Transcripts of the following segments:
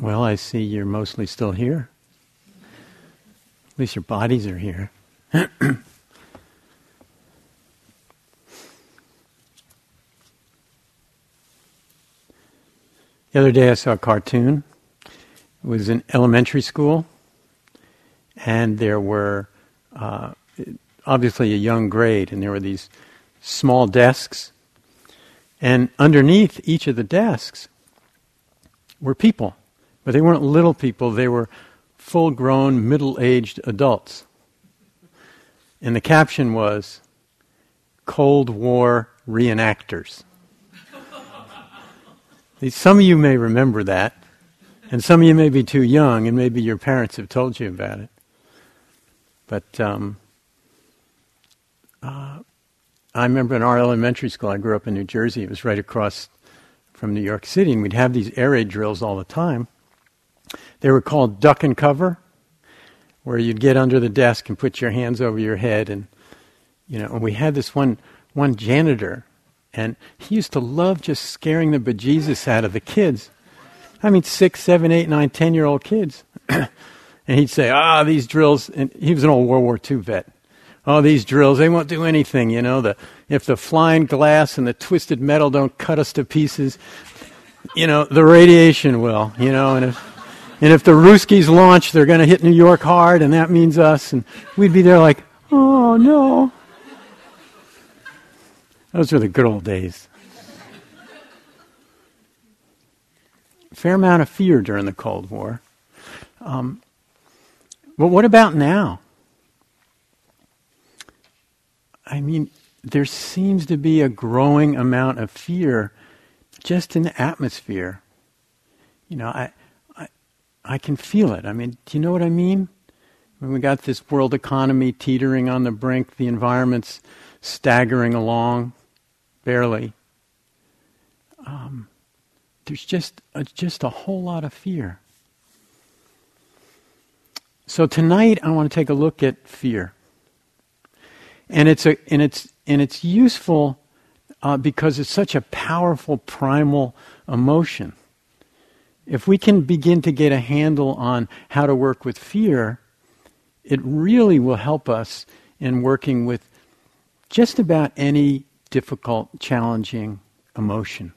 Well, I see you're mostly still here. At least your bodies are here. the other day I saw a cartoon. It was in elementary school, and there were uh, obviously a young grade, and there were these small desks. And underneath each of the desks were people. But they weren't little people, they were full grown, middle aged adults. And the caption was Cold War reenactors. some of you may remember that, and some of you may be too young, and maybe your parents have told you about it. But um, uh, I remember in our elementary school, I grew up in New Jersey, it was right across from New York City, and we'd have these air raid drills all the time. They were called duck and cover, where you'd get under the desk and put your hands over your head, and you know. And we had this one one janitor, and he used to love just scaring the bejesus out of the kids. I mean, six, seven, eight, nine, ten year old kids. and he'd say, "Ah, these drills." And he was an old World War II vet oh, these drills, they won't do anything, you know. The, if the flying glass and the twisted metal don't cut us to pieces, you know, the radiation will, you know. And if, and if the Ruskies launch, they're going to hit New York hard, and that means us. And we'd be there like, oh, no. Those were the good old days. Fair amount of fear during the Cold War. Um, but what about now? I mean, there seems to be a growing amount of fear just in the atmosphere. You know, I, I, can feel it. I mean, do you know what I mean? When we got this world economy teetering on the brink, the environment's staggering along, barely. Um, there's just a, just a whole lot of fear. So tonight, I want to take a look at fear. And it's, a, and it's, and it's useful uh, because it's such a powerful primal emotion. If we can begin to get a handle on how to work with fear, it really will help us in working with just about any difficult, challenging emotion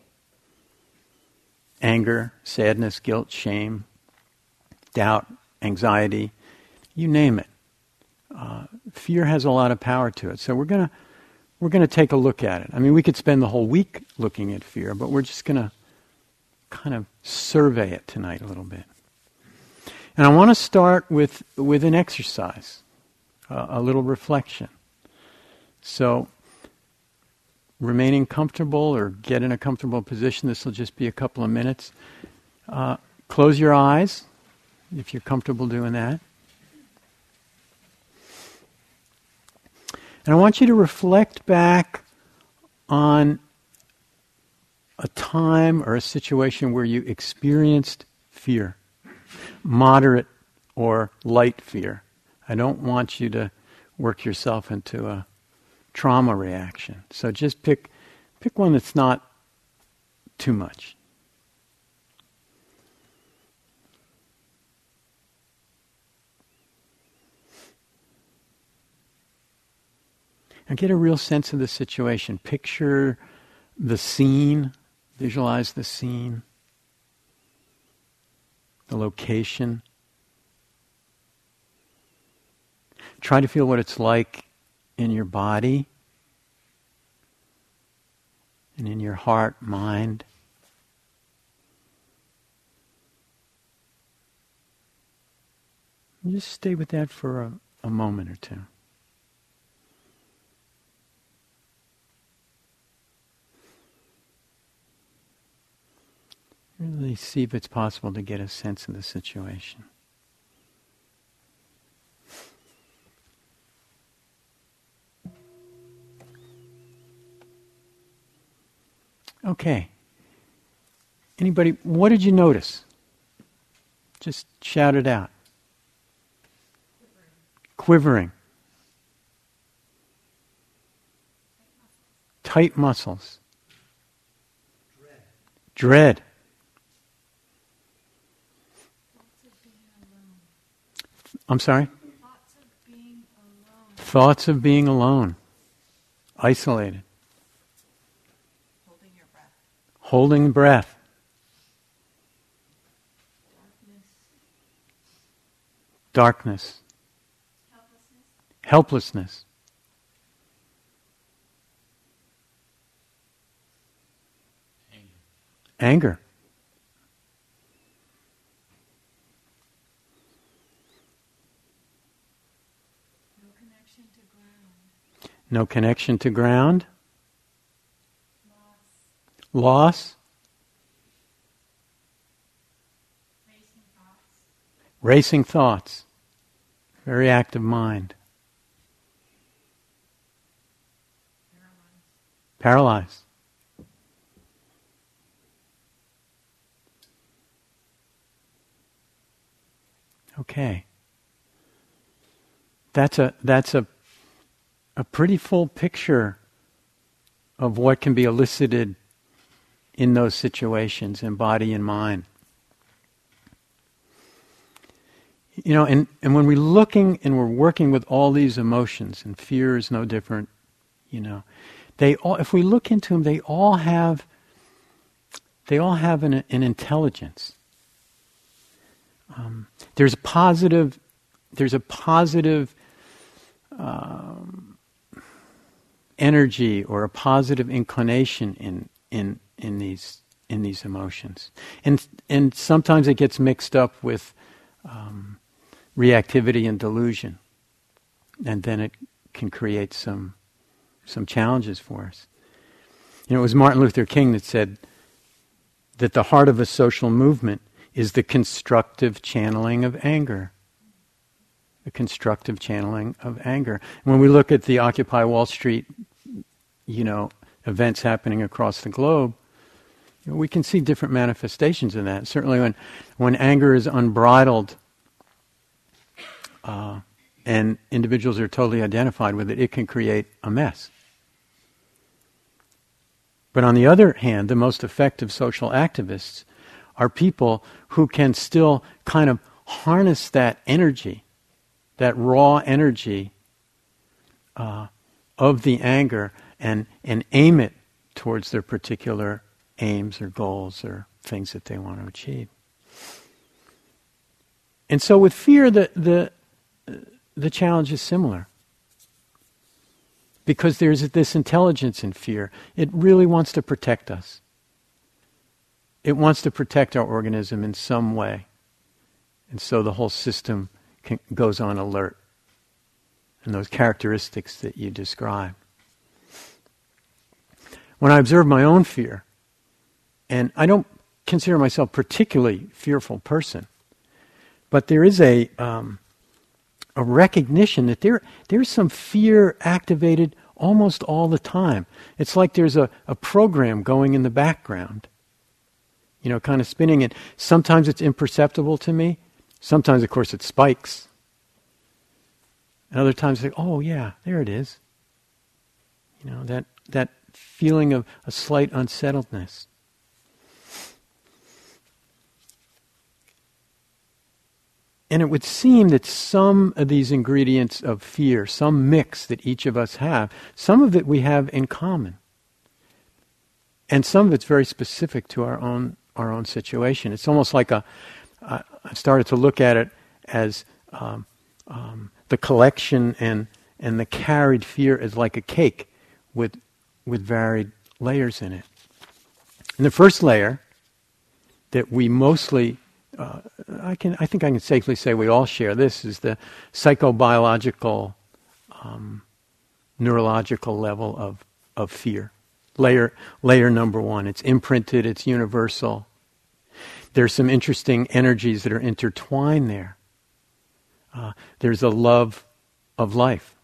anger, sadness, guilt, shame, doubt, anxiety, you name it. Uh, fear has a lot of power to it. So we're going to we're going to take a look at it. I mean, we could spend the whole week looking at fear, but we're just going to kind of survey it tonight a little bit. And I want to start with with an exercise, uh, a little reflection. So remaining comfortable or get in a comfortable position. This will just be a couple of minutes. Uh, close your eyes if you're comfortable doing that. And I want you to reflect back on a time or a situation where you experienced fear, moderate or light fear. I don't want you to work yourself into a trauma reaction. So just pick pick one that's not too much. and get a real sense of the situation. Picture the scene, visualize the scene, the location. Try to feel what it's like in your body and in your heart, mind. just stay with that for a, a moment or two. Really see if it's possible to get a sense of the situation. Okay. Anybody, what did you notice? Just shout it out. Quivering. Tight muscles. Dread. Dread. I'm sorry? Thoughts of being alone. Thoughts of being alone, isolated, Holding your breath. holding breath, Darkness. darkness, Helplessness. helplessness, anger, No connection to ground. No connection to ground, Loss. loss, Racing thoughts. racing thoughts, very active mind, Paralyzed. paralyzed. Okay. That's a that's a a pretty full picture of what can be elicited in those situations in body and mind. You know, and, and when we're looking and we're working with all these emotions, and fear is no different, you know, they all, if we look into them, they all have, they all have an, an intelligence. Um, there's a positive, there's a positive um, energy or a positive inclination in in in these in these emotions, and and sometimes it gets mixed up with um, reactivity and delusion, and then it can create some some challenges for us. You know, it was Martin Luther King that said that the heart of a social movement is the constructive channeling of anger. The constructive channeling of anger. When we look at the Occupy Wall Street, you know, events happening across the globe, you know, we can see different manifestations of that. Certainly, when when anger is unbridled, uh, and individuals are totally identified with it, it can create a mess. But on the other hand, the most effective social activists are people who can still kind of harness that energy, that raw energy uh, of the anger, and, and aim it towards their particular aims or goals or things that they want to achieve. And so with fear, the, the, the challenge is similar. Because there's this intelligence in fear. It really wants to protect us. It wants to protect our organism in some way. And so the whole system can, goes on alert. And those characteristics that you describe. When I observe my own fear, and I don't consider myself particularly fearful person, but there is a, um, a recognition that there, there's some fear activated almost all the time. It's like there's a, a program going in the background, you know, kind of spinning. And sometimes it's imperceptible to me. Sometimes, of course, it spikes. And other times, like, oh yeah, there it is. You know that that feeling of a slight unsettledness. And it would seem that some of these ingredients of fear, some mix that each of us have, some of it we have in common. And some of it's very specific to our own our own situation. It's almost like a. I started to look at it as um, um, the collection and and the carried fear is like a cake with with varied layers in it. And the first layer that we mostly uh, I can I think I can safely say we all share this is the psychobiological um, neurological level of of fear. Layer layer number one. It's imprinted. It's universal. There's some interesting energies that are intertwined there. Uh, there's a love of life.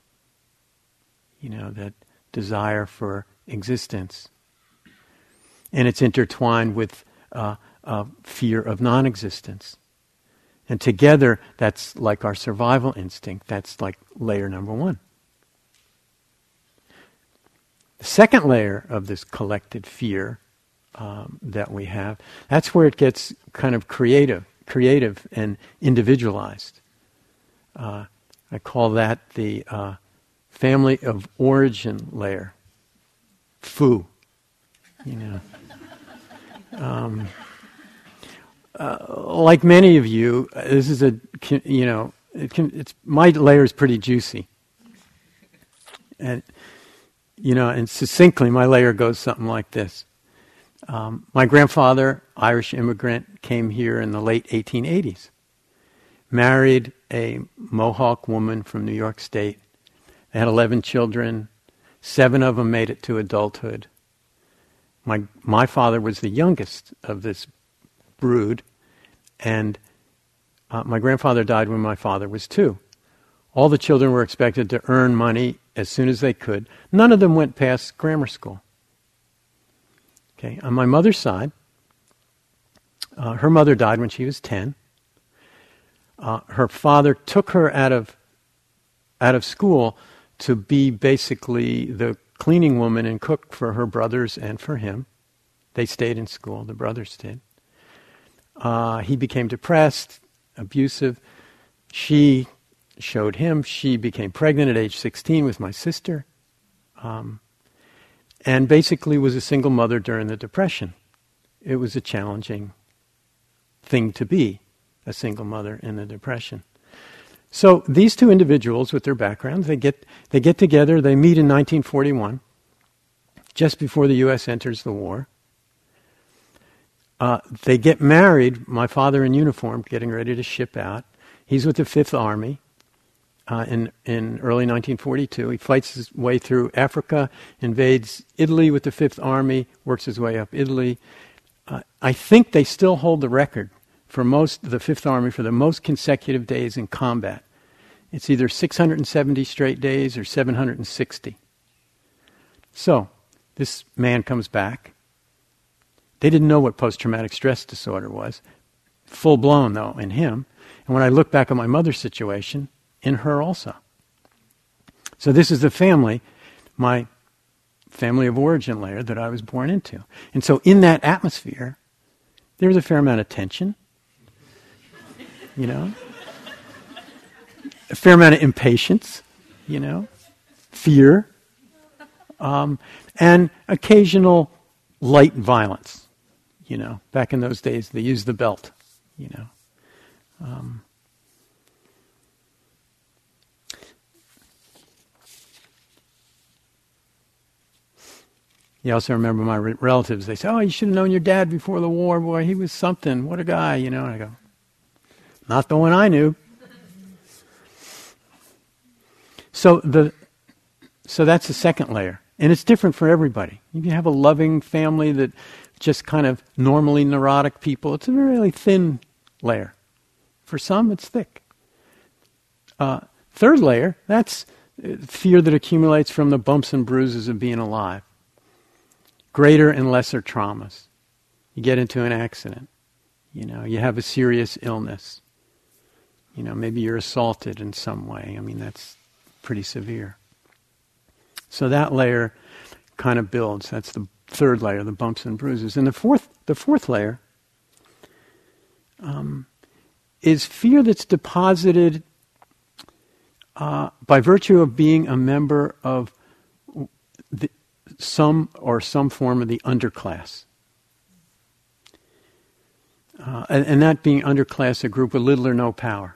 You know that desire for existence, and it's intertwined with uh, uh, fear of non-existence. And together, that's like our survival instinct. That's like layer number one. The second layer of this collected fear um, that we have, that's where it gets kind of creative, creative and individualized. Uh, I call that the uh, family of origin layer. Fu. You know. Um, uh, like many of you, uh, this is a you know it can, it's my layer is pretty juicy, and you know, and succinctly, my layer goes something like this. Um, my grandfather, Irish immigrant, came here in the late 1880s. Married a Mohawk woman from New York State. They had 11 children. Seven of them made it to adulthood. My, my father was the youngest of this brood, and uh, my grandfather died when my father was two. All the children were expected to earn money as soon as they could. None of them went past grammar school. Okay, on my mother's side, uh, her mother died when she was 10. Uh, her father took her out of, out of school to be basically the cleaning woman and cook for her brothers and for him. They stayed in school, the brothers did. Uh, he became depressed, abusive. She showed him. She became pregnant at age 16 with my sister. Um, and basically was a single mother during the Depression. It was a challenging thing to be, a single mother in the Depression. So these two individuals with their backgrounds, they get, they get together, they meet in 1941, just before the U.S. enters the war. Uh, they get married, my father in uniform, getting ready to ship out. He's with the Fifth Army uh, in, in early 1942. He fights his way through Africa, invades Italy with the Fifth Army, works his way up Italy. Uh, I think they still hold the record for most the Fifth Army for the most consecutive days in combat. It's either 670 straight days or 760. So, this man comes back. They didn't know what post traumatic stress disorder was. Full blown, though, in him. And when I look back at my mother's situation, in her also. So this is the family, my family of origin layer that I was born into. And so in that atmosphere, there was a fair amount of tension, you know, a fair amount of impatience, you know, fear, um, and occasional light violence. You know, back in those days, they used the belt, you know. Um, You also remember my re- relatives. They say, "Oh, you should have known your dad before the war. Boy, he was something. What a guy!" You know. And I go, "Not the one I knew." So the, so that's the second layer, and it's different for everybody. If you have a loving family that just kind of normally neurotic people. It's a really thin layer. For some, it's thick. Uh, third layer, that's uh, fear that accumulates from the bumps and bruises of being alive greater and lesser traumas. You get into an accident. You know, you have a serious illness. You know, maybe you're assaulted in some way. I mean, that's pretty severe. So that layer kind of builds. That's the third layer, the bumps and bruises. And the fourth, the fourth layer um, is fear that's deposited uh, by virtue of being a member of some or some form of the underclass. Uh, and, and, that being underclass, a group with little or no power.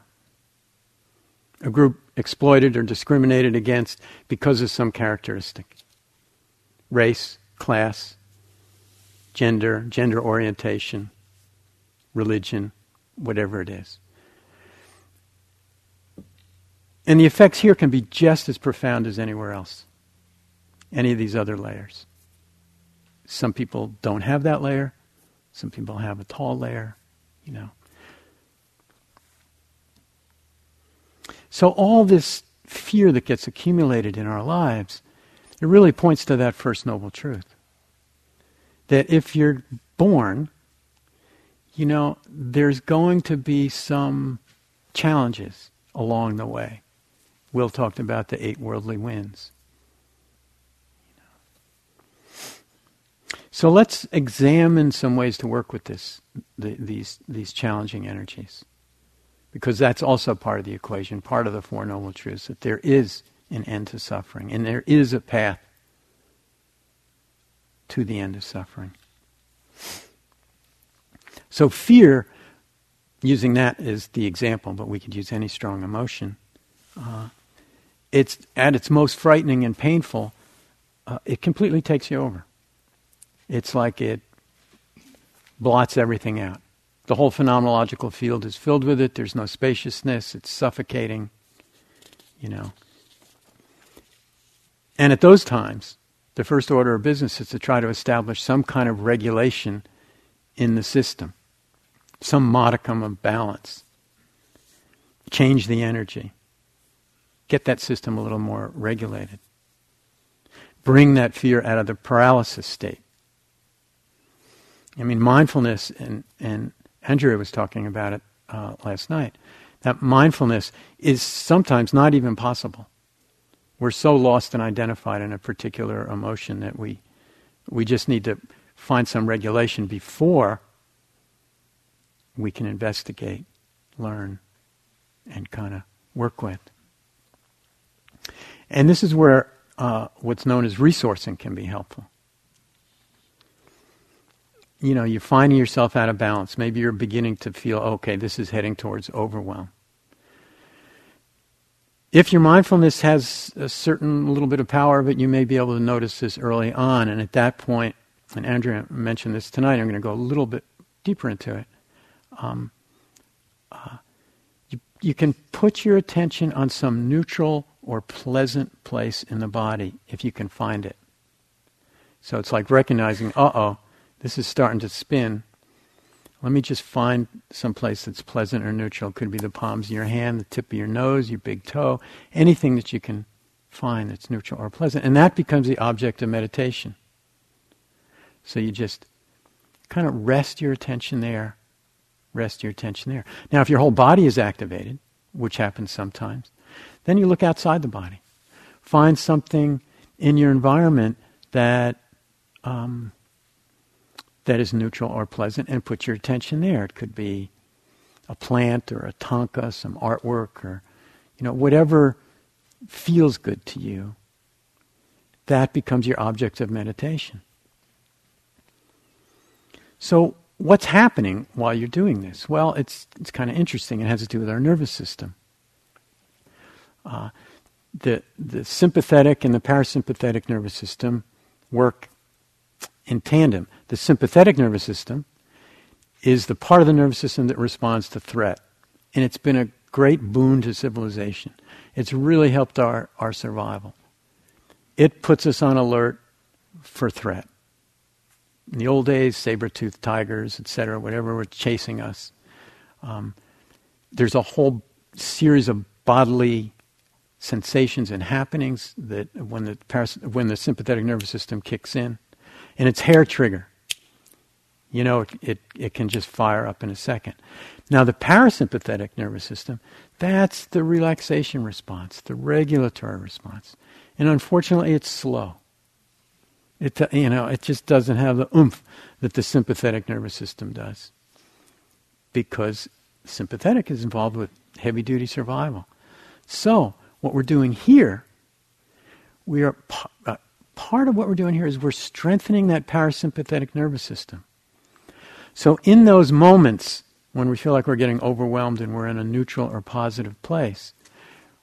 A group exploited or discriminated against because of some characteristic race, class, gender, gender orientation, religion, whatever it is. And the effects here can be just as profound as anywhere else any of these other layers. Some people don't have that layer. Some people have a tall layer, you know. So all this fear that gets accumulated in our lives, it really points to that first noble truth. That if you're born, you know, there's going to be some challenges along the way. Will talked about the eight worldly winds. So let's examine some ways to work with this, the, these, these challenging energies. because that's also part of the equation, part of the Four Noble Truths, that there is an end to suffering, and there is a path to the end of suffering. So, fear, using that as the example, but we could use any strong emotion, uh, it's at its most frightening and painful, uh, it completely takes you over. It's like it blots everything out. The whole phenomenological field is filled with it. There's no spaciousness. It's suffocating, you know. And at those times, the first order of business is to try to establish some kind of regulation in the system, some modicum of balance. Change the energy. Get that system a little more regulated. Bring that fear out of the paralysis state. I mean, mindfulness, and, and Andrea was talking about it uh, last night, that mindfulness is sometimes not even possible. We're so lost and identified in a particular emotion that we, we just need to find some regulation before we can investigate, learn, and kind of work with. And this is where uh, what's known as resourcing can be helpful you know, you're finding yourself out of balance. Maybe you're beginning to feel, okay, this is heading towards overwhelm. If your mindfulness has a certain little bit of power, but you may be able to notice this early on, and at that point, and Andrea mentioned this tonight, I'm going to go a little bit deeper into it. Um, uh, you, you can put your attention on some neutral or pleasant place in the body if you can find it. So it's like recognizing, uh oh, this is starting to spin. Let me just find some place that's pleasant or neutral. It could be the palms of your hand, the tip of your nose, your big toe, anything that you can find that's neutral or pleasant. And that becomes the object of meditation. So you just kind of rest your attention there. Rest your attention there. Now, if your whole body is activated, which happens sometimes, then you look outside the body. Find something in your environment that um, that is neutral or pleasant and put your attention there. It could be a plant or a thangka, some artwork, or you know whatever feels good to you. That becomes your object of meditation. So what's happening while you're doing this? Well, it's it's kind of interesting. It has to do with our nervous system. Uh, the the sympathetic and the parasympathetic nervous system work in tandem. The sympathetic nervous system is the part of the nervous system that responds to threat. And it's been a great boon to civilization. It's really helped our, our survival. It puts us on alert for threat. In the old days, saber-toothed tigers, etc., whatever were chasing us. Um, there's a whole series of bodily sensations and happenings that when the, paras- when the sympathetic nervous system kicks in, and it's hair trigger. You know, it, it, it can just fire up in a second. Now, the parasympathetic nervous system, that's the relaxation response, the regulatory response. And unfortunately, it's slow. It, you know, it just doesn't have the oomph that the sympathetic nervous system does. Because sympathetic is involved with heavy duty survival. So, what we're doing here, we are uh, part of what we're doing here is we're strengthening that parasympathetic nervous system. So, in those moments when we feel like we're getting overwhelmed and we're in a neutral or positive place,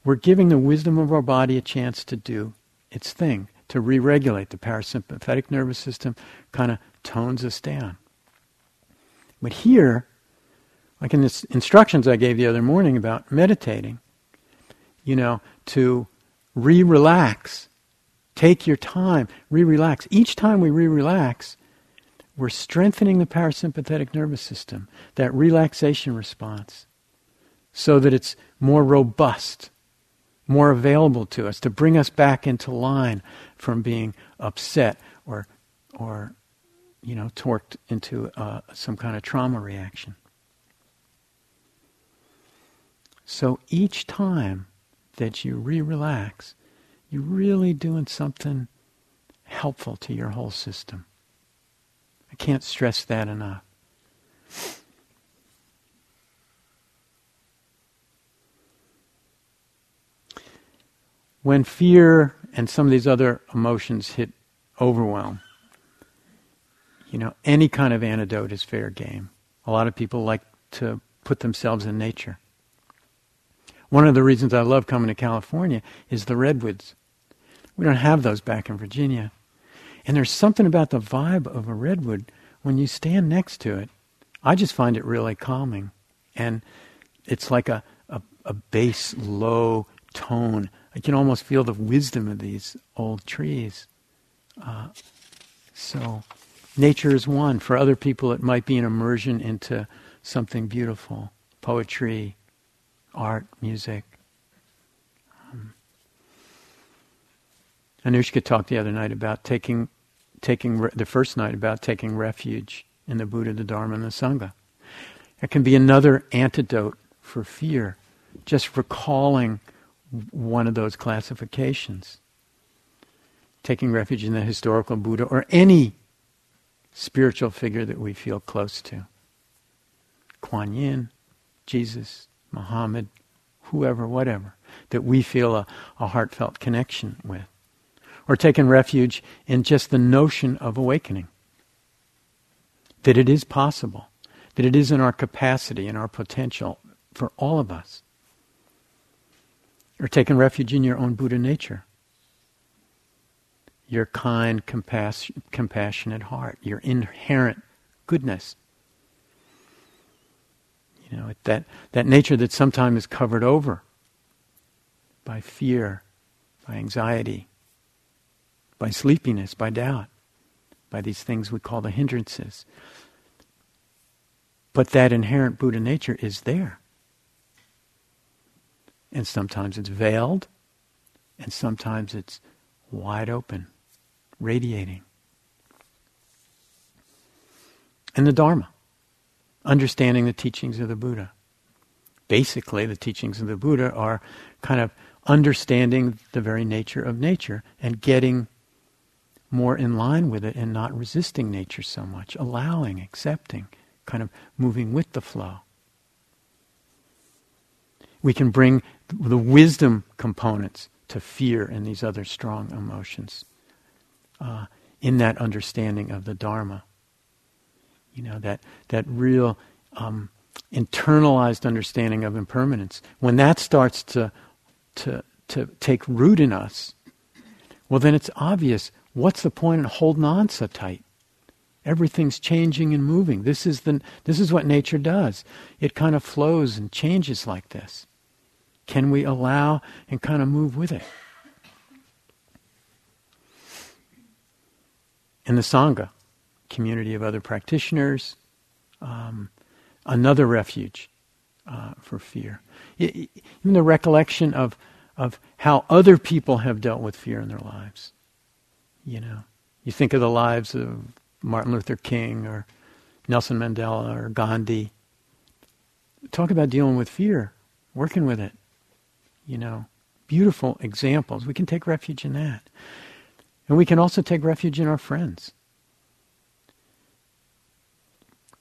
we're giving the wisdom of our body a chance to do its thing, to re regulate. The parasympathetic nervous system kind of tones us down. But here, like in the instructions I gave the other morning about meditating, you know, to re relax Take your time, re relax. Each time we re relax, we're strengthening the parasympathetic nervous system, that relaxation response, so that it's more robust, more available to us, to bring us back into line from being upset or, or you know, torqued into uh, some kind of trauma reaction. So each time that you re relax, you're really doing something helpful to your whole system. I can't stress that enough. When fear and some of these other emotions hit overwhelm, you know, any kind of antidote is fair game. A lot of people like to put themselves in nature. One of the reasons I love coming to California is the redwoods. We don't have those back in Virginia. And there's something about the vibe of a redwood when you stand next to it. I just find it really calming. And it's like a, a, a bass, low tone. I can almost feel the wisdom of these old trees. Uh, so, nature is one. For other people, it might be an immersion into something beautiful poetry, art, music. Um, Anushka talked the other night about taking, taking re- the first night about taking refuge in the Buddha, the Dharma, and the Sangha. It can be another antidote for fear, just recalling one of those classifications. Taking refuge in the historical Buddha or any spiritual figure that we feel close to. Kuan Yin, Jesus, Muhammad, whoever, whatever, that we feel a, a heartfelt connection with. Or taken refuge in just the notion of awakening. That it is possible, that it is in our capacity and our potential for all of us. Or taking refuge in your own Buddha nature. Your kind, compass- compassionate heart, your inherent goodness. You know, that, that nature that sometimes is covered over by fear, by anxiety, by sleepiness, by doubt, by these things we call the hindrances. But that inherent Buddha nature is there. And sometimes it's veiled, and sometimes it's wide open, radiating. And the Dharma understanding the teachings of the Buddha. Basically, the teachings of the Buddha are kind of understanding the very nature of nature and getting more in line with it and not resisting nature so much, allowing, accepting, kind of moving with the flow. We can bring the wisdom components to fear and these other strong emotions uh, in that understanding of the Dharma. You know, that, that real um, internalized understanding of impermanence. When that starts to, to, to take root in us, well, then it's obvious what's the point in holding on so tight? Everything's changing and moving. This is, the, this is what nature does. It kind of flows and changes like this. Can we allow and kind of move with it? In the Sangha, community of other practitioners, um, another refuge uh, for fear. Even the recollection of, of how other people have dealt with fear in their lives. You know, you think of the lives of Martin Luther King or Nelson Mandela or Gandhi. Talk about dealing with fear, working with it. You know, beautiful examples. We can take refuge in that. And we can also take refuge in our friends.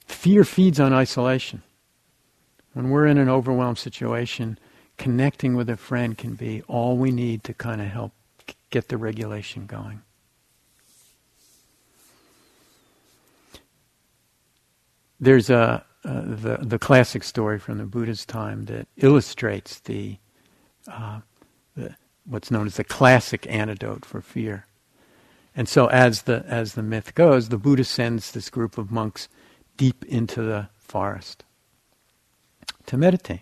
Fear feeds on isolation. When we're in an overwhelmed situation, connecting with a friend can be all we need to kind of help get the regulation going. There's a uh, the the classic story from the Buddha's time that illustrates the, uh, the what's known as the classic antidote for fear. And so, as the as the myth goes, the Buddha sends this group of monks deep into the forest to meditate.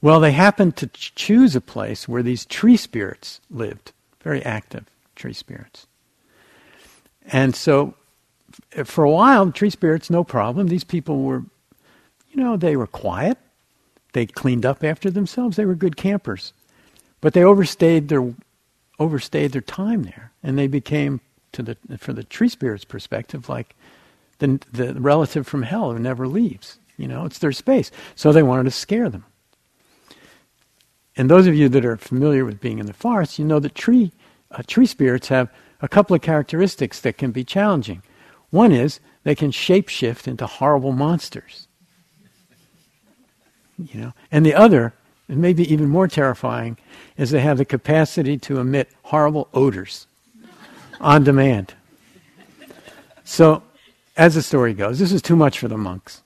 Well, they happened to ch- choose a place where these tree spirits lived, very active tree spirits. And so, for a while, tree spirits, no problem. These people were, you know, they were quiet. They cleaned up after themselves. They were good campers. But they overstayed their, overstayed their time there. And they became, to the, for the tree spirits' perspective, like the, the relative from hell who never leaves. You know, it's their space. So they wanted to scare them. And those of you that are familiar with being in the forest, you know that tree, uh, tree spirits have a couple of characteristics that can be challenging. One is they can shapeshift into horrible monsters. You know, and the other and maybe even more terrifying, is they have the capacity to emit horrible odors on demand. So, as the story goes, this is too much for the monks.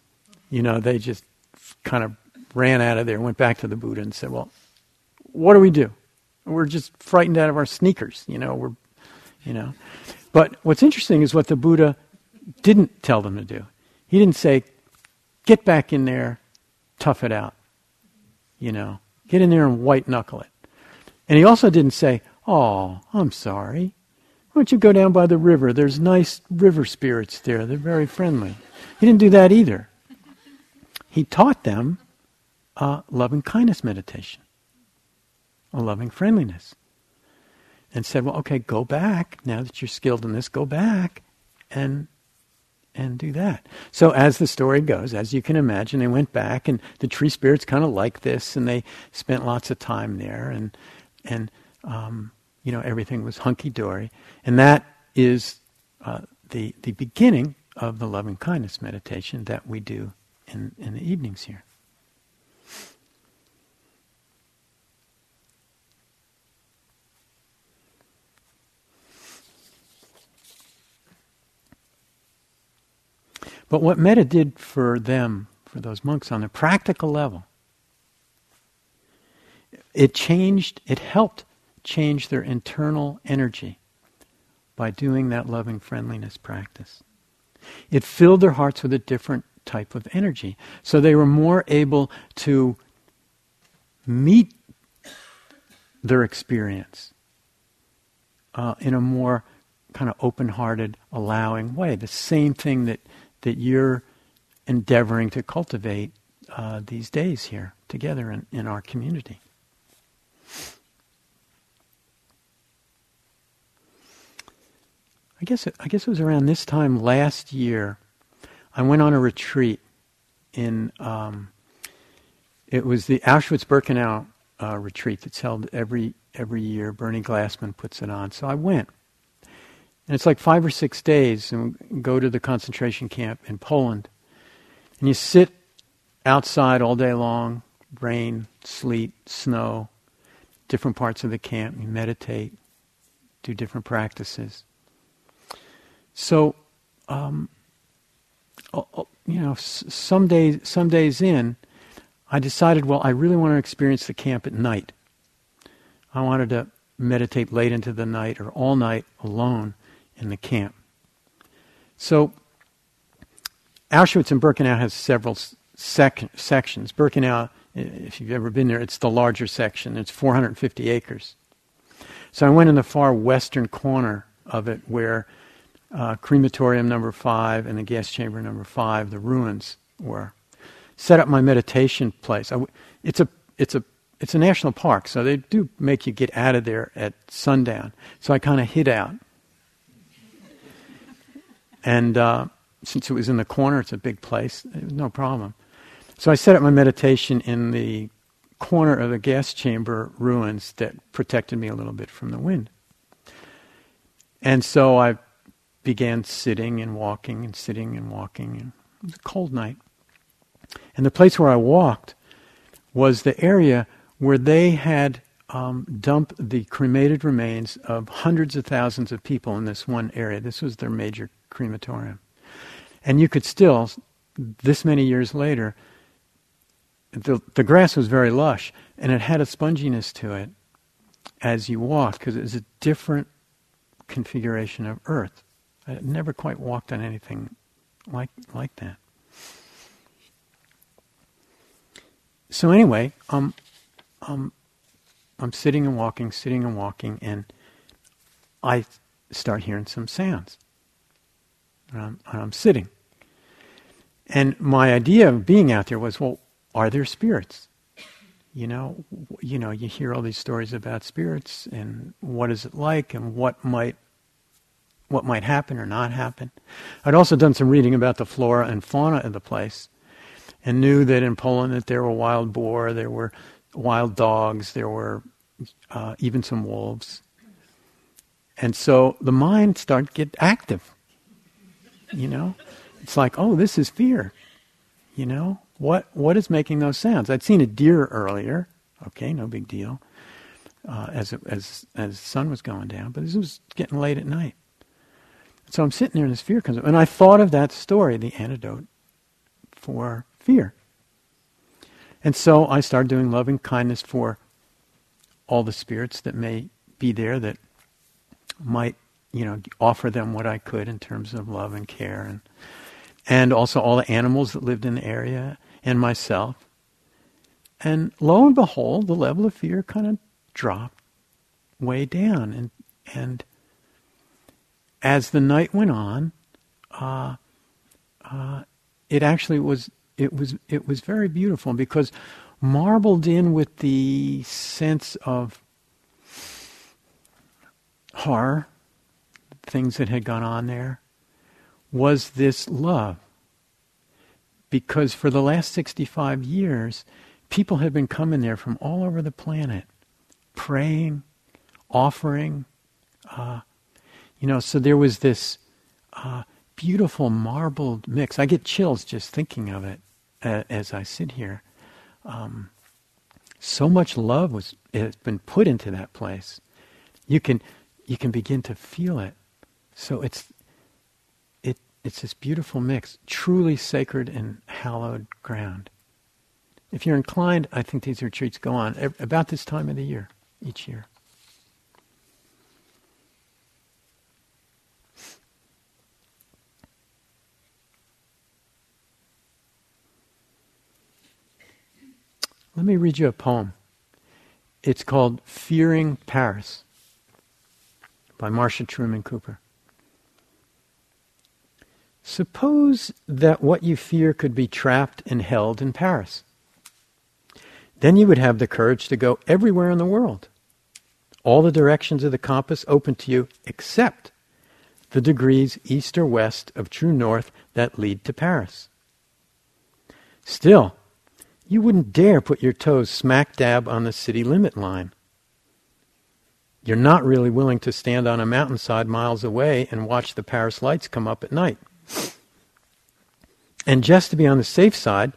You know, they just kind of ran out of there, went back to the Buddha and said, Well, what do we do? We're just frightened out of our sneakers, you know, we're you know. But what's interesting is what the Buddha didn't tell them to do. He didn't say, get back in there, tough it out. You know, get in there and white knuckle it. And he also didn't say, oh, I'm sorry. Why don't you go down by the river? There's nice river spirits there. They're very friendly. He didn't do that either. He taught them a loving kindness meditation, a loving friendliness. And said, well, okay, go back. Now that you're skilled in this, go back and and do that. So as the story goes, as you can imagine, they went back and the tree spirits kind of like this and they spent lots of time there and and um, you know everything was hunky dory. And that is uh, the the beginning of the loving kindness meditation that we do in, in the evenings here. But what metta did for them, for those monks on a practical level, it changed, it helped change their internal energy by doing that loving friendliness practice. It filled their hearts with a different type of energy. So they were more able to meet their experience uh, in a more kind of open hearted, allowing way. The same thing that that you're endeavoring to cultivate uh, these days here together in, in our community. I guess it, I guess it was around this time last year. I went on a retreat in. Um, it was the Auschwitz-Birkenau uh, retreat that's held every every year. Bernie Glassman puts it on, so I went. And it's like five or six days, and go to the concentration camp in Poland. And you sit outside all day long, rain, sleet, snow, different parts of the camp. You meditate, do different practices. So, um, you know, some days, some days in, I decided, well, I really want to experience the camp at night. I wanted to meditate late into the night or all night alone in the camp. So, Auschwitz and Birkenau has several sec- sections. Birkenau, if you've ever been there, it's the larger section. It's 450 acres. So I went in the far western corner of it where uh, crematorium number five and the gas chamber number five, the ruins were. Set up my meditation place. it's a it's a it's a national park, so they do make you get out of there at sundown. So I kind of hid out and uh, since it was in the corner, it's a big place, no problem. So I set up my meditation in the corner of the gas chamber ruins that protected me a little bit from the wind. And so I began sitting and walking and sitting and walking. It was a cold night. And the place where I walked was the area where they had um, dumped the cremated remains of hundreds of thousands of people in this one area. This was their major crematorium. And you could still, this many years later, the, the grass was very lush and it had a sponginess to it as you walked because it was a different configuration of earth. I never quite walked on anything like, like that. So anyway, um, um, I'm sitting and walking, sitting and walking, and I start hearing some sounds. And I'm, I'm sitting. And my idea of being out there was, well, are there spirits? You know, you know, you hear all these stories about spirits and what is it like and what might what might happen or not happen. I'd also done some reading about the flora and fauna of the place and knew that in Poland that there were wild boar, there were wild dogs, there were uh, even some wolves. And so the mind started to get active. You know, it's like, oh, this is fear. You know, what what is making those sounds? I'd seen a deer earlier. Okay, no big deal. Uh, as it, as as sun was going down, but this was getting late at night. So I'm sitting there, and this fear comes up, and I thought of that story, the antidote for fear. And so I started doing loving kindness for all the spirits that may be there that might, you know, offer them what I could in terms of love and care and and also all the animals that lived in the area and myself. And lo and behold, the level of fear kind of dropped way down and and as the night went on, uh, uh, it actually was it was it was very beautiful because marbled in with the sense of horror, things that had gone on there, was this love. Because for the last 65 years, people had been coming there from all over the planet, praying, offering. Uh, you know, so there was this uh, beautiful marbled mix. I get chills just thinking of it uh, as I sit here. Um, so much love was has been put into that place. You can you can begin to feel it. So it's it it's this beautiful mix, truly sacred and hallowed ground. If you're inclined, I think these retreats go on about this time of the year, each year. Let me read you a poem. It's called Fearing Paris by Marsha Truman Cooper. Suppose that what you fear could be trapped and held in Paris. Then you would have the courage to go everywhere in the world. All the directions of the compass open to you except the degrees east or west of true north that lead to Paris. Still, you wouldn't dare put your toes smack dab on the city limit line. You're not really willing to stand on a mountainside miles away and watch the Paris lights come up at night. And just to be on the safe side,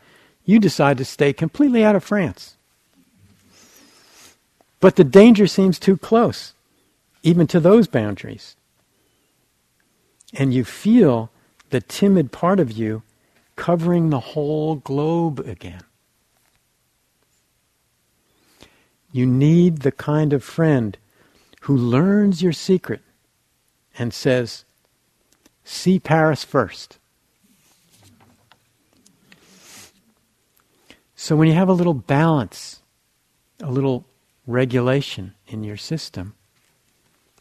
you decide to stay completely out of France. But the danger seems too close, even to those boundaries. And you feel the timid part of you covering the whole globe again. You need the kind of friend who learns your secret and says, See Paris first. So when you have a little balance, a little regulation in your system,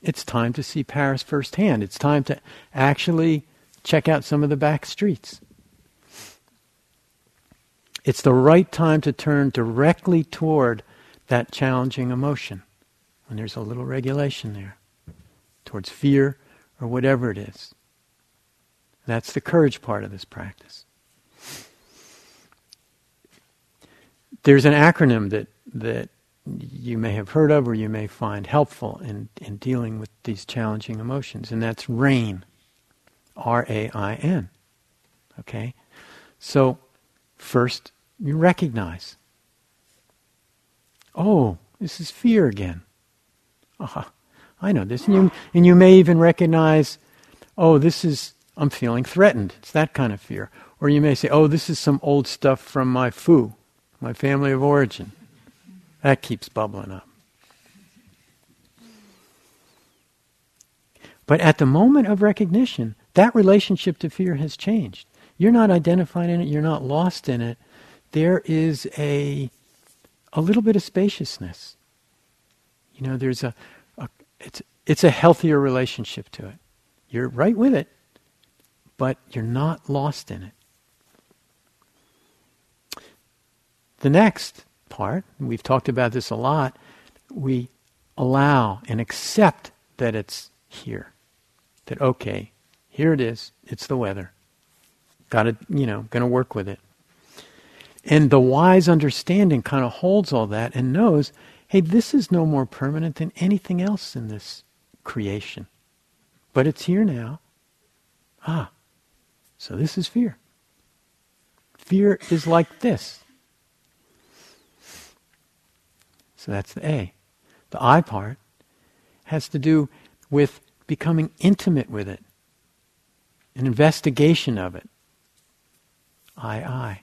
it's time to see Paris firsthand. It's time to actually check out some of the back streets. It's the right time to turn directly toward that challenging emotion when there's a little regulation there towards fear or whatever it is. That's the courage part of this practice. There's an acronym that, that you may have heard of or you may find helpful in, in dealing with these challenging emotions, and that's RAIN. R A I N. Okay? So, first, you recognize Oh, this is fear again. uh I know this. And you, and you may even recognize, oh, this is, I'm feeling threatened. It's that kind of fear. Or you may say, oh, this is some old stuff from my foo, my family of origin. That keeps bubbling up. But at the moment of recognition, that relationship to fear has changed. You're not identified in it, you're not lost in it. There is a a little bit of spaciousness. You know, there's a, a it's it's a healthier relationship to it. You're right with it, but you're not lost in it. The next part, we've talked about this a lot, we allow and accept that it's here. That okay, here it is, it's the weather. Got to, you know, going to work with it. And the wise understanding kind of holds all that and knows, hey, this is no more permanent than anything else in this creation. But it's here now. Ah, so this is fear. Fear is like this. So that's the A. The I part has to do with becoming intimate with it, an investigation of it. I, I.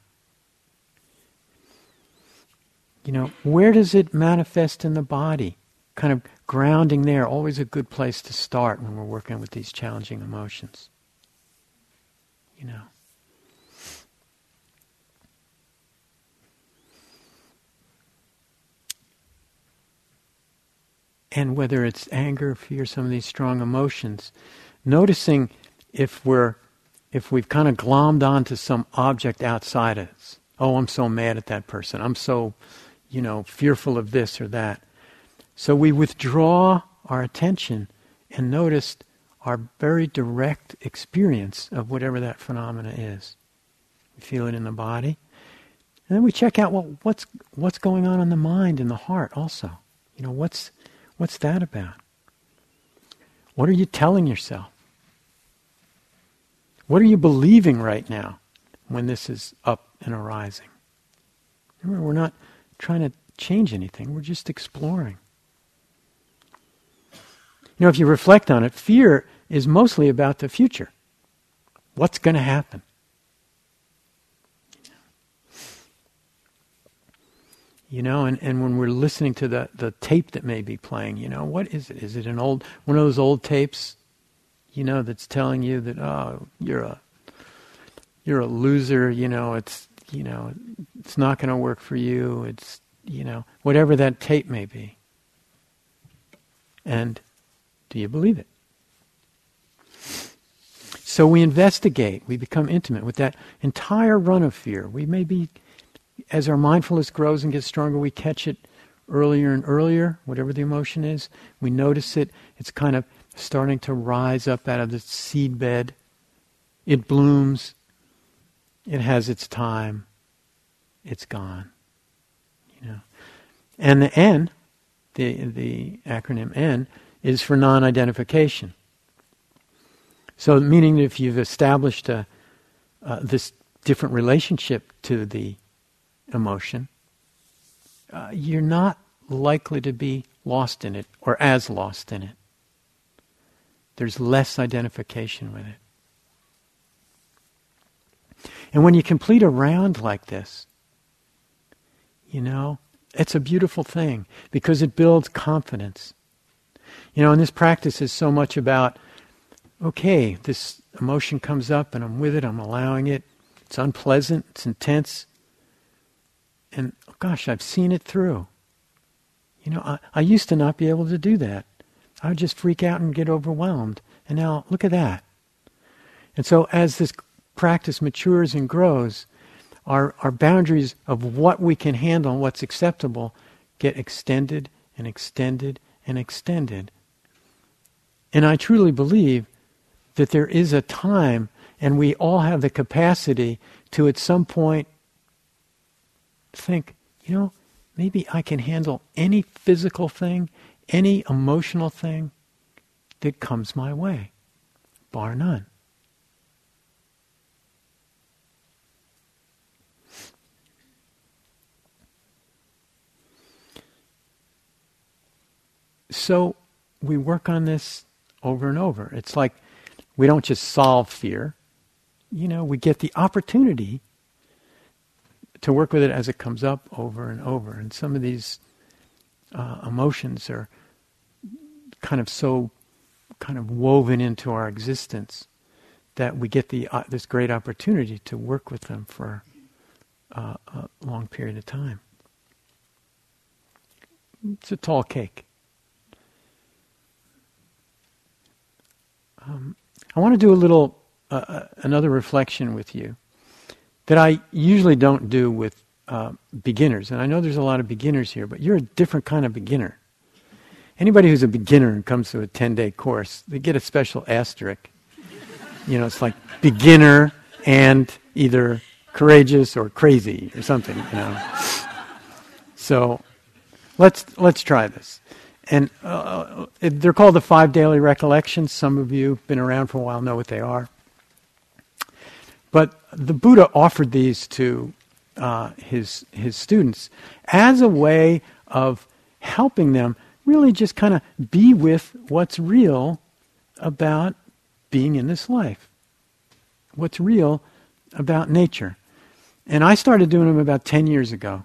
You know, where does it manifest in the body? Kind of grounding there, always a good place to start when we're working with these challenging emotions. You know. And whether it's anger, fear, some of these strong emotions, noticing if we're if we've kind of glommed onto some object outside us. Oh, I'm so mad at that person. I'm so you know, fearful of this or that. So we withdraw our attention and notice our very direct experience of whatever that phenomena is. We feel it in the body. And then we check out well, what's, what's going on in the mind and the heart also. You know, what's, what's that about? What are you telling yourself? What are you believing right now when this is up and arising? Remember, we're not trying to change anything. We're just exploring. You know, if you reflect on it, fear is mostly about the future. What's going to happen? You know, and, and when we're listening to the, the tape that may be playing, you know, what is it? Is it an old one of those old tapes, you know, that's telling you that oh you're a you're a loser, you know, it's you know, it's not going to work for you. It's, you know, whatever that tape may be. And do you believe it? So we investigate, we become intimate with that entire run of fear. We may be, as our mindfulness grows and gets stronger, we catch it earlier and earlier, whatever the emotion is. We notice it. It's kind of starting to rise up out of the seed bed. It blooms. It has its time. It's gone. You know. And the N, the the acronym N, is for non-identification. So, meaning that if you've established a, uh, this different relationship to the emotion, uh, you're not likely to be lost in it or as lost in it. There's less identification with it. And when you complete a round like this, you know, it's a beautiful thing because it builds confidence. You know, and this practice is so much about okay, this emotion comes up and I'm with it, I'm allowing it. It's unpleasant, it's intense. And oh gosh, I've seen it through. You know, I, I used to not be able to do that. I would just freak out and get overwhelmed. And now, look at that. And so, as this practice matures and grows, our, our boundaries of what we can handle and what's acceptable get extended and extended and extended. And I truly believe that there is a time, and we all have the capacity to at some point think, you know, maybe I can handle any physical thing, any emotional thing that comes my way, bar none. So we work on this over and over. It's like we don't just solve fear. You know, we get the opportunity to work with it as it comes up over and over. And some of these uh, emotions are kind of so kind of woven into our existence that we get the uh, this great opportunity to work with them for uh, a long period of time. It's a tall cake. Um, I want to do a little, uh, uh, another reflection with you that I usually don't do with uh, beginners. And I know there's a lot of beginners here, but you're a different kind of beginner. Anybody who's a beginner and comes to a 10 day course, they get a special asterisk. You know, it's like beginner and either courageous or crazy or something, you know. So let's, let's try this and uh, they're called the five daily recollections. Some of you have been around for a while know what they are. But the Buddha offered these to uh, his his students as a way of helping them really just kind of be with what's real about being in this life. What's real about nature. And I started doing them about 10 years ago.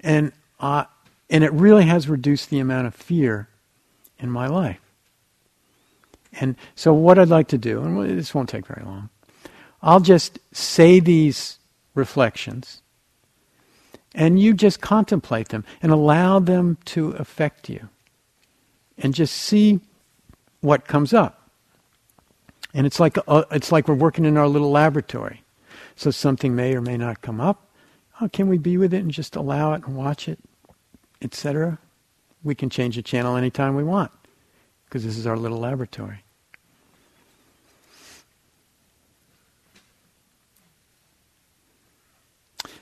And, uh, and it really has reduced the amount of fear in my life. And so, what I'd like to do, and this won't take very long, I'll just say these reflections, and you just contemplate them and allow them to affect you. And just see what comes up. And it's like, uh, it's like we're working in our little laboratory. So something may or may not come up. Oh, can we be with it and just allow it and watch it, etc.? We can change the channel anytime we want because this is our little laboratory.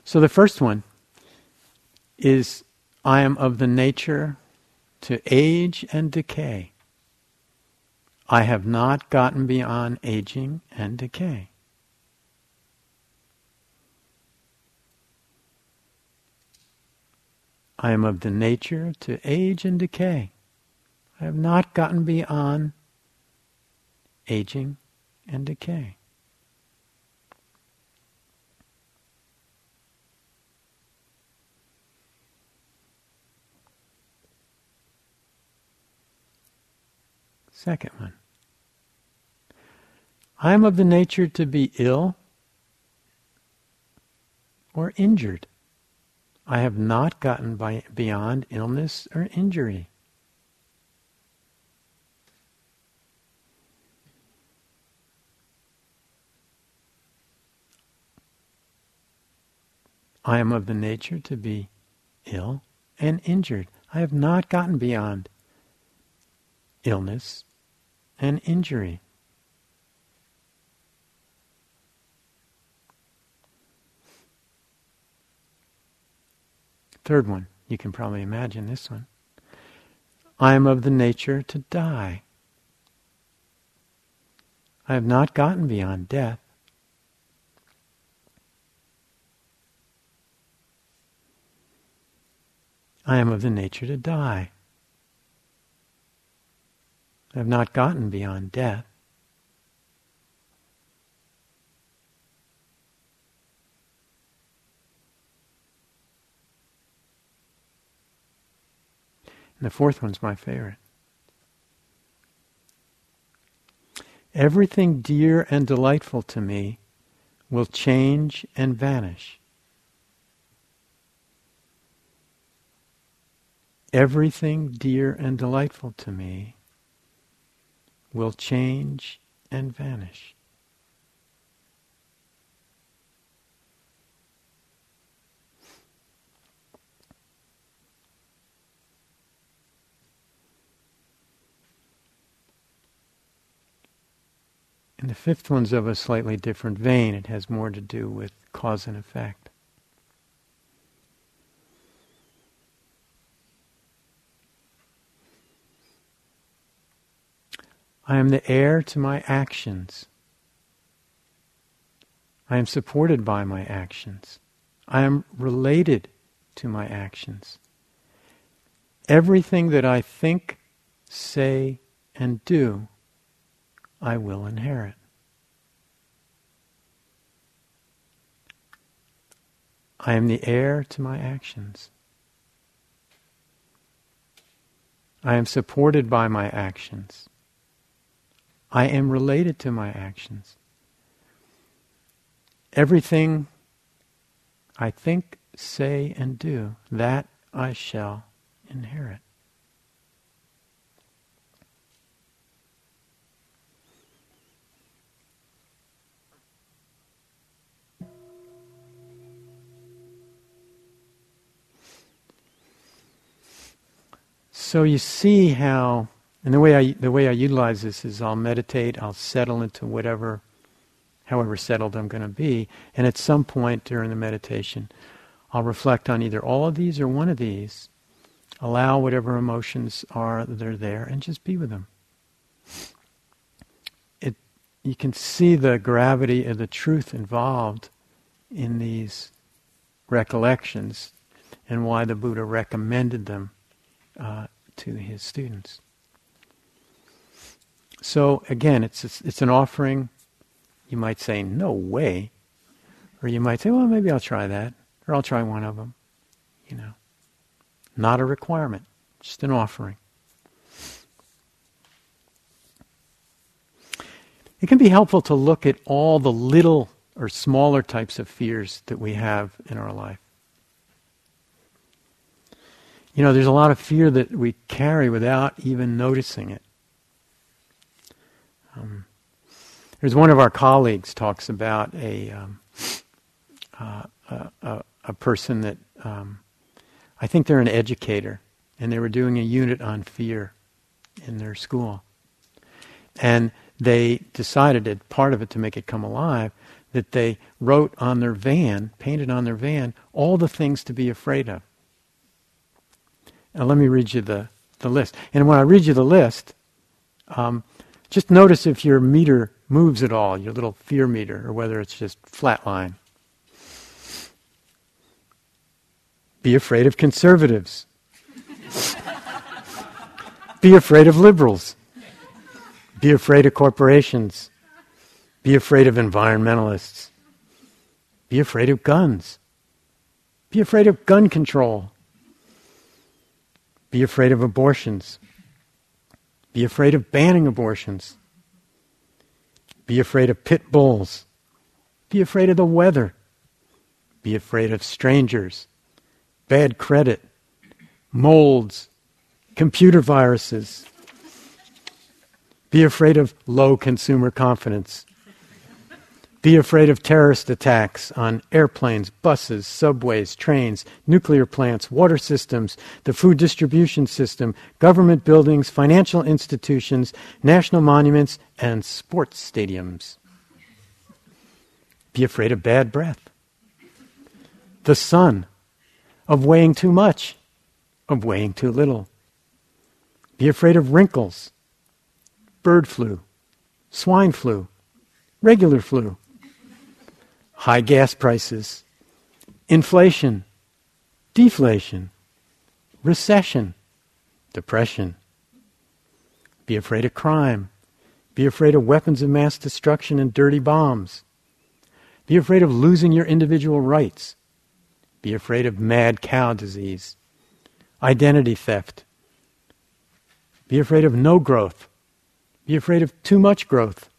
So the first one is I am of the nature to age and decay. I have not gotten beyond aging and decay. I am of the nature to age and decay. I have not gotten beyond aging and decay. Second one. I am of the nature to be ill or injured. I have not gotten by, beyond illness or injury. I am of the nature to be ill and injured. I have not gotten beyond illness and injury. Third one, you can probably imagine this one. I am of the nature to die. I have not gotten beyond death. I am of the nature to die. I have not gotten beyond death. The fourth one's my favorite. Everything dear and delightful to me will change and vanish. Everything dear and delightful to me will change and vanish. And the fifth one's of a slightly different vein. It has more to do with cause and effect. I am the heir to my actions. I am supported by my actions. I am related to my actions. Everything that I think, say, and do I will inherit. I am the heir to my actions. I am supported by my actions. I am related to my actions. Everything I think, say, and do, that I shall inherit. So you see how, and the way I the way I utilize this is I'll meditate, I'll settle into whatever, however settled I'm going to be, and at some point during the meditation, I'll reflect on either all of these or one of these, allow whatever emotions are that are there, and just be with them. It you can see the gravity of the truth involved in these recollections and why the Buddha recommended them uh, to his students. So again, it's, it's it's an offering. You might say, "No way," or you might say, "Well, maybe I'll try that, or I'll try one of them." You know, not a requirement, just an offering. It can be helpful to look at all the little or smaller types of fears that we have in our life. You know, there's a lot of fear that we carry without even noticing it. Um, there's one of our colleagues talks about a um, uh, a, a, person that um, I think they're an educator, and they were doing a unit on fear in their school, and they decided, as part of it to make it come alive, that they wrote on their van, painted on their van, all the things to be afraid of. Now, let me read you the, the list. And when I read you the list, um, just notice if your meter moves at all, your little fear meter, or whether it's just flat line. Be afraid of conservatives. Be afraid of liberals. Be afraid of corporations. Be afraid of environmentalists. Be afraid of guns. Be afraid of gun control. Be afraid of abortions. Be afraid of banning abortions. Be afraid of pit bulls. Be afraid of the weather. Be afraid of strangers, bad credit, molds, computer viruses, be afraid of low consumer confidence. Be afraid of terrorist attacks on airplanes, buses, subways, trains, nuclear plants, water systems, the food distribution system, government buildings, financial institutions, national monuments, and sports stadiums. Be afraid of bad breath. The sun, of weighing too much, of weighing too little. Be afraid of wrinkles, bird flu, swine flu, regular flu, high gas prices, inflation, deflation, recession, depression. Be afraid of crime. Be afraid of weapons of mass destruction and dirty bombs. Be afraid of losing your individual rights. Be afraid of mad cow disease, identity theft. Be afraid of no growth. Be afraid of too much growth.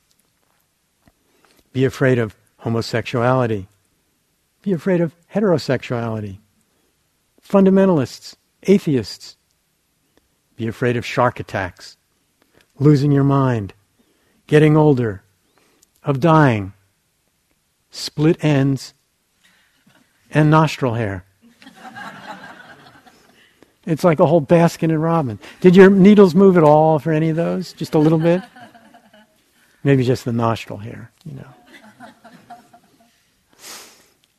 Be afraid of homosexuality. Be afraid of heterosexuality. Fundamentalists, atheists. Be afraid of shark attacks, losing your mind, getting older, of dying, split ends, and nostril hair. It's like a whole Baskin and Robbins. Did your needles move at all for any of those? Just a little bit? Maybe just the nostril hair, you know.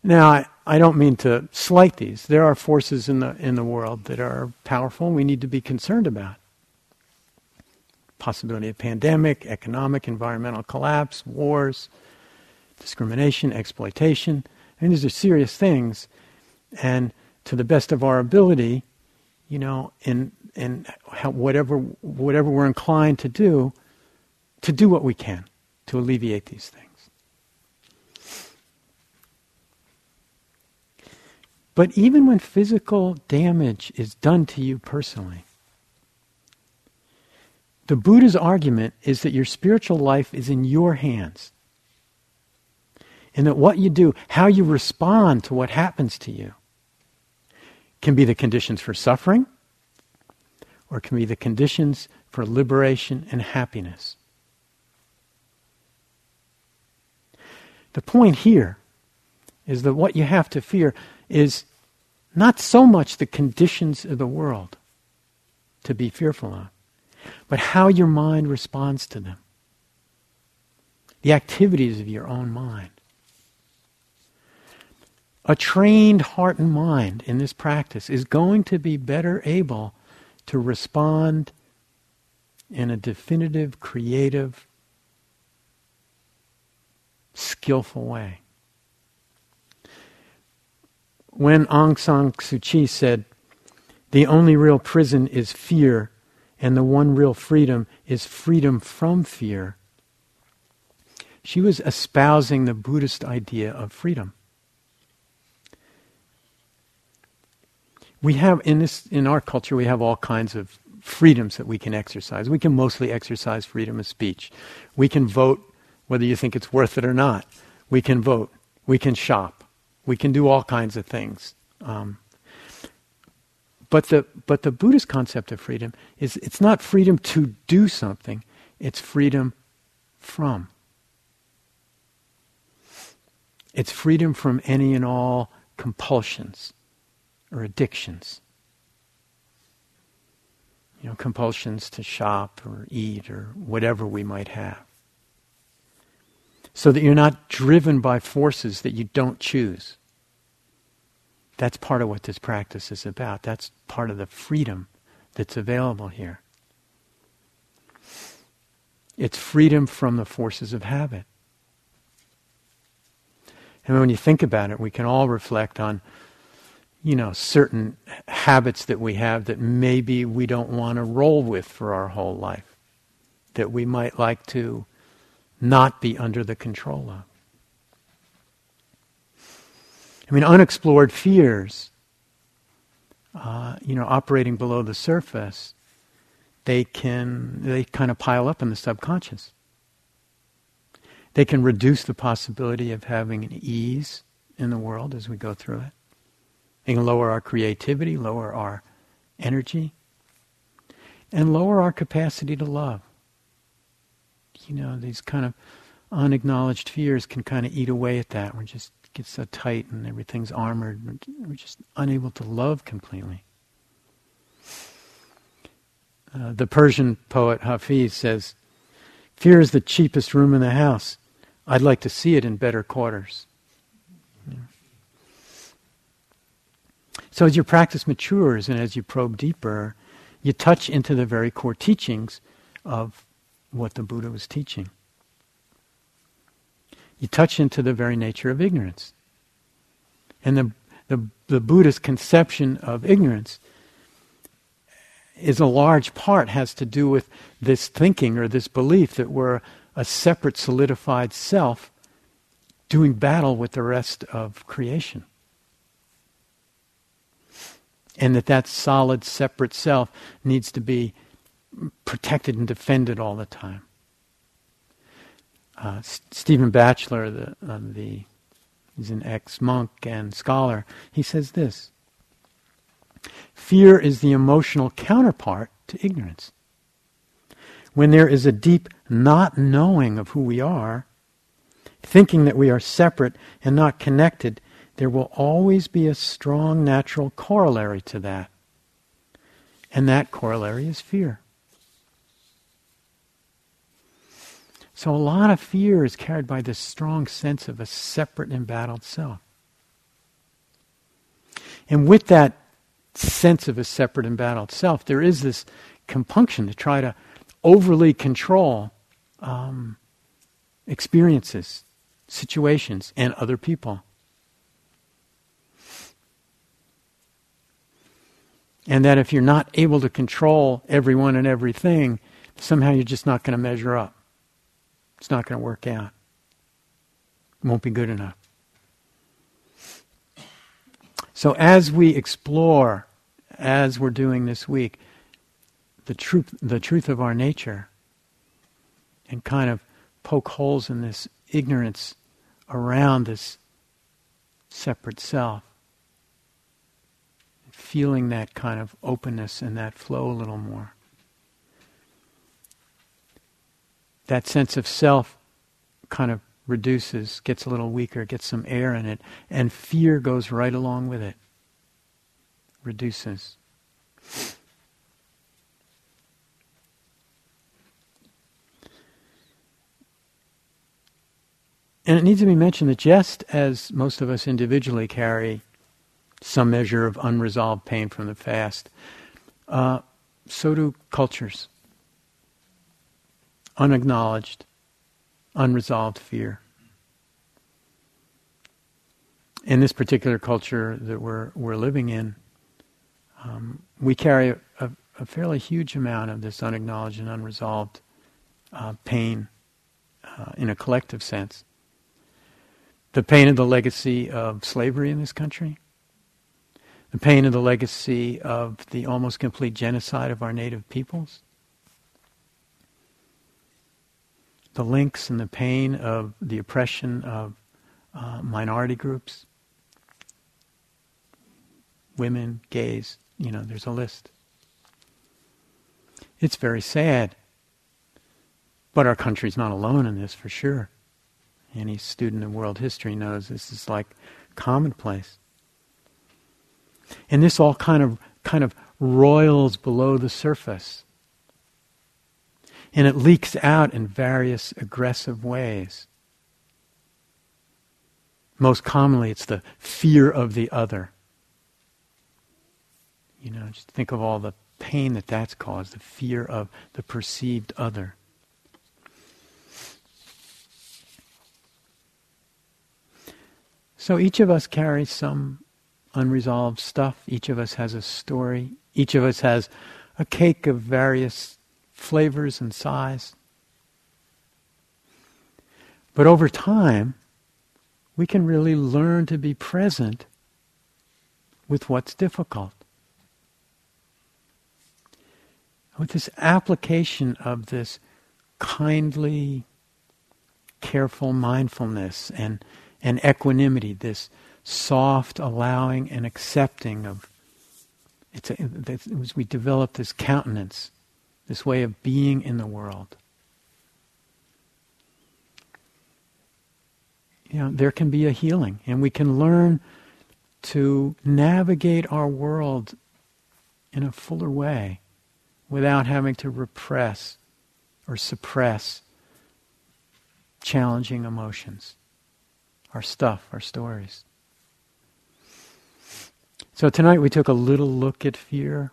Now, I, I don't mean to slight these. There are forces in the, in the world that are powerful and we need to be concerned about. Possibility of pandemic, economic, environmental collapse, wars, discrimination, exploitation. I mean, these are serious things. And to the best of our ability, you know, in in whatever whatever we're inclined to do, to do what we can to alleviate these things. But even when physical damage is done to you personally, the Buddha's argument is that your spiritual life is in your hands. And that what you do, how you respond to what happens to you, can be the conditions for suffering or can be the conditions for liberation and happiness. The point here is that what you have to fear is not so much the conditions of the world to be fearful of, but how your mind responds to them. The activities of your own mind. A trained heart and mind in this practice is going to be better able to respond in a definitive, creative, skillful way. When Aung San Suu Kyi said, The only real prison is fear, and the one real freedom is freedom from fear. She was espousing the Buddhist idea of freedom. We have in this in our culture we have all kinds of freedoms that we can exercise. We can mostly exercise freedom of speech. We can vote whether you think it's worth it or not. We can vote. We can shop. We can do all kinds of things. Um, but the but the Buddhist concept of freedom is it's not freedom to do something, it's freedom from. It's freedom from any and all compulsions or addictions. You know, compulsions to shop or eat or whatever we might have. So that you're not driven by forces that you don't choose. That's part of what this practice is about. That's part of the freedom that's available here. It's freedom from the forces of habit. And when you think about it, we can all reflect on, you know, certain habits that we have that maybe we don't want to roll with for our whole life, that we might like to not be under the control of. I mean, unexplored fears, uh, you know, operating below the surface, they can, they kind of pile up in the subconscious. They can reduce the possibility of having an ease in the world as we go through it. They can lower our creativity, lower our energy, and lower our capacity to love. You know, these kind of unacknowledged fears can kind of eat away at that. We're just gets so tight and everything's armored. We're just unable to love completely. Uh, the Persian poet Hafiz says, Fear is the cheapest room in the house. I'd like to see it in better quarters. So as your practice matures and as you probe deeper, you touch into the very core teachings of what the Buddha was teaching you touch into the very nature of ignorance. And the, the, the Buddhist conception of ignorance is a large part has to do with this thinking or this belief that we're a separate solidified self doing battle with the rest of creation. And that that solid separate self needs to be protected and defended all the time uh, Stephen Batchelor, the, uh, the, he's an ex-monk and scholar, he says this. Fear is the emotional counterpart to ignorance. When there is a deep not knowing of who we are, thinking that we are separate and not connected, there will always be a strong natural corollary to that. And that corollary is fear. So a lot of fear is carried by this strong sense of a separate embattled self. And with that sense of a separate embattled self, there is this compunction to try to overly control um, experiences, situations, and other people. And that if you're not able to control everyone and everything, somehow you're just not going to measure up. It's not going to work out. It won't be good enough. So as we explore, as we're doing this week, the truth, the truth of our nature, and kind of poke holes in this ignorance around this separate self, feeling that kind of openness and that flow a little more. That sense of self kind of reduces, gets a little weaker, gets some air in it, and fear goes right along with it. Reduces. And it needs to be mentioned that just as most of us individually carry some measure of unresolved pain from the past, uh, so do cultures unacknowledged, unresolved fear. In this particular culture that we're, we're living in, um, we carry a, a, fairly huge amount of this unacknowledged and unresolved uh, pain uh, in a collective sense. The pain of the legacy of slavery in this country, the pain of the legacy of the almost complete genocide of our native peoples, the links and the pain of the oppression of uh, minority groups, women, gays, you know, there's a list. It's very sad. But our country's not alone in this for sure. Any student of world history knows this is like commonplace. And this all kind of kind of roils below the surface. And it leaks out in various aggressive ways. Most commonly, it's the fear of the other. You know, just think of all the pain that that's caused, the fear of the perceived other. So each of us carries some unresolved stuff. Each of us has a story. Each of us has a cake of various flavors and size. But over time, we can really learn to be present with what's difficult. With this application of this kindly, careful mindfulness and and equanimity, this soft allowing and accepting of it's a, we develop this countenance, this way of being in the world. You know, there can be a healing, and we can learn to navigate our world in a fuller way without having to repress or suppress challenging emotions our stuff, our stories. So tonight we took a little look at fear,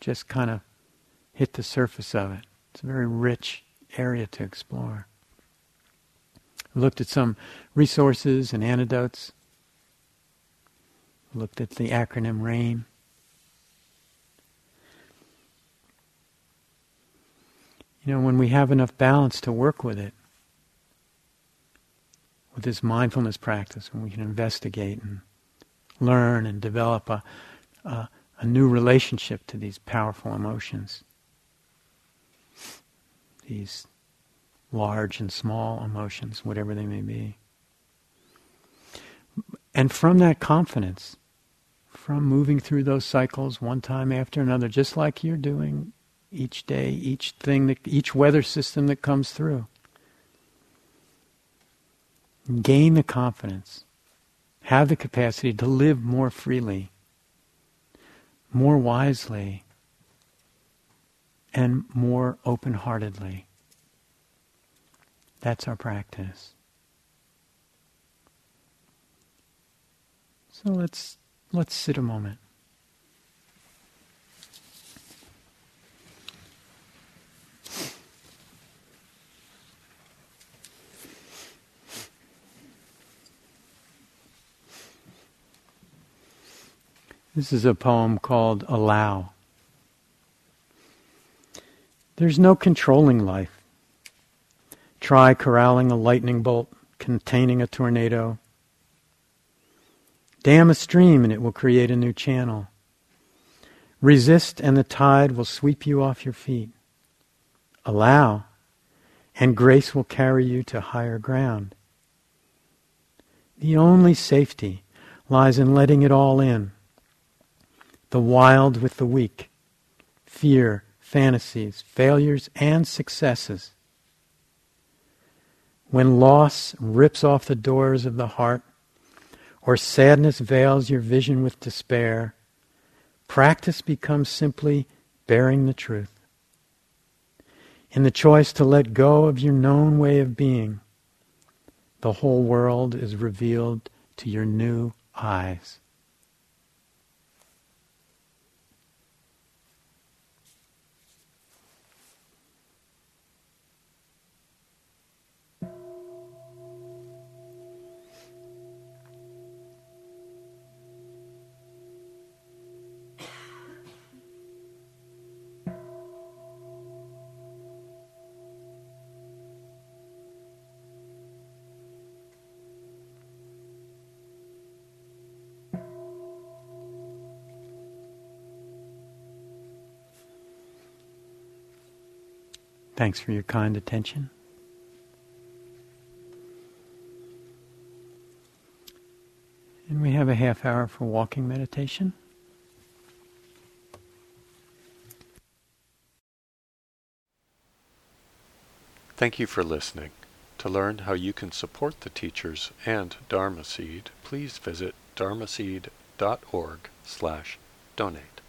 just kind of hit the surface of it. It's a very rich area to explore. We looked at some resources and antidotes. We looked at the acronym RAIN. You know, when we have enough balance to work with it, with this mindfulness practice, when we can investigate and learn and develop a, a, a new relationship to these powerful emotions, these large and small emotions, whatever they may be. And from that confidence, from moving through those cycles one time after another, just like you're doing each day, each thing, that, each weather system that comes through, gain the confidence, have the capacity to live more freely, more wisely, and more open heartedly. That's our practice. So let's let's sit a moment. This is a poem called Allow. There's no controlling life. Try corralling a lightning bolt containing a tornado. Dam a stream and it will create a new channel. Resist and the tide will sweep you off your feet. Allow and grace will carry you to higher ground. The only safety lies in letting it all in the wild with the weak, fear, fantasies, failures, and successes. When loss rips off the doors of the heart, or sadness veils your vision with despair, practice becomes simply bearing the truth. In the choice to let go of your known way of being, the whole world is revealed to your new eyes. Thanks for your kind attention. And we have a half hour for walking meditation. Thank you for listening. To learn how you can support the teachers and Dharma Seed, please visit dharmaseed.org slash donate.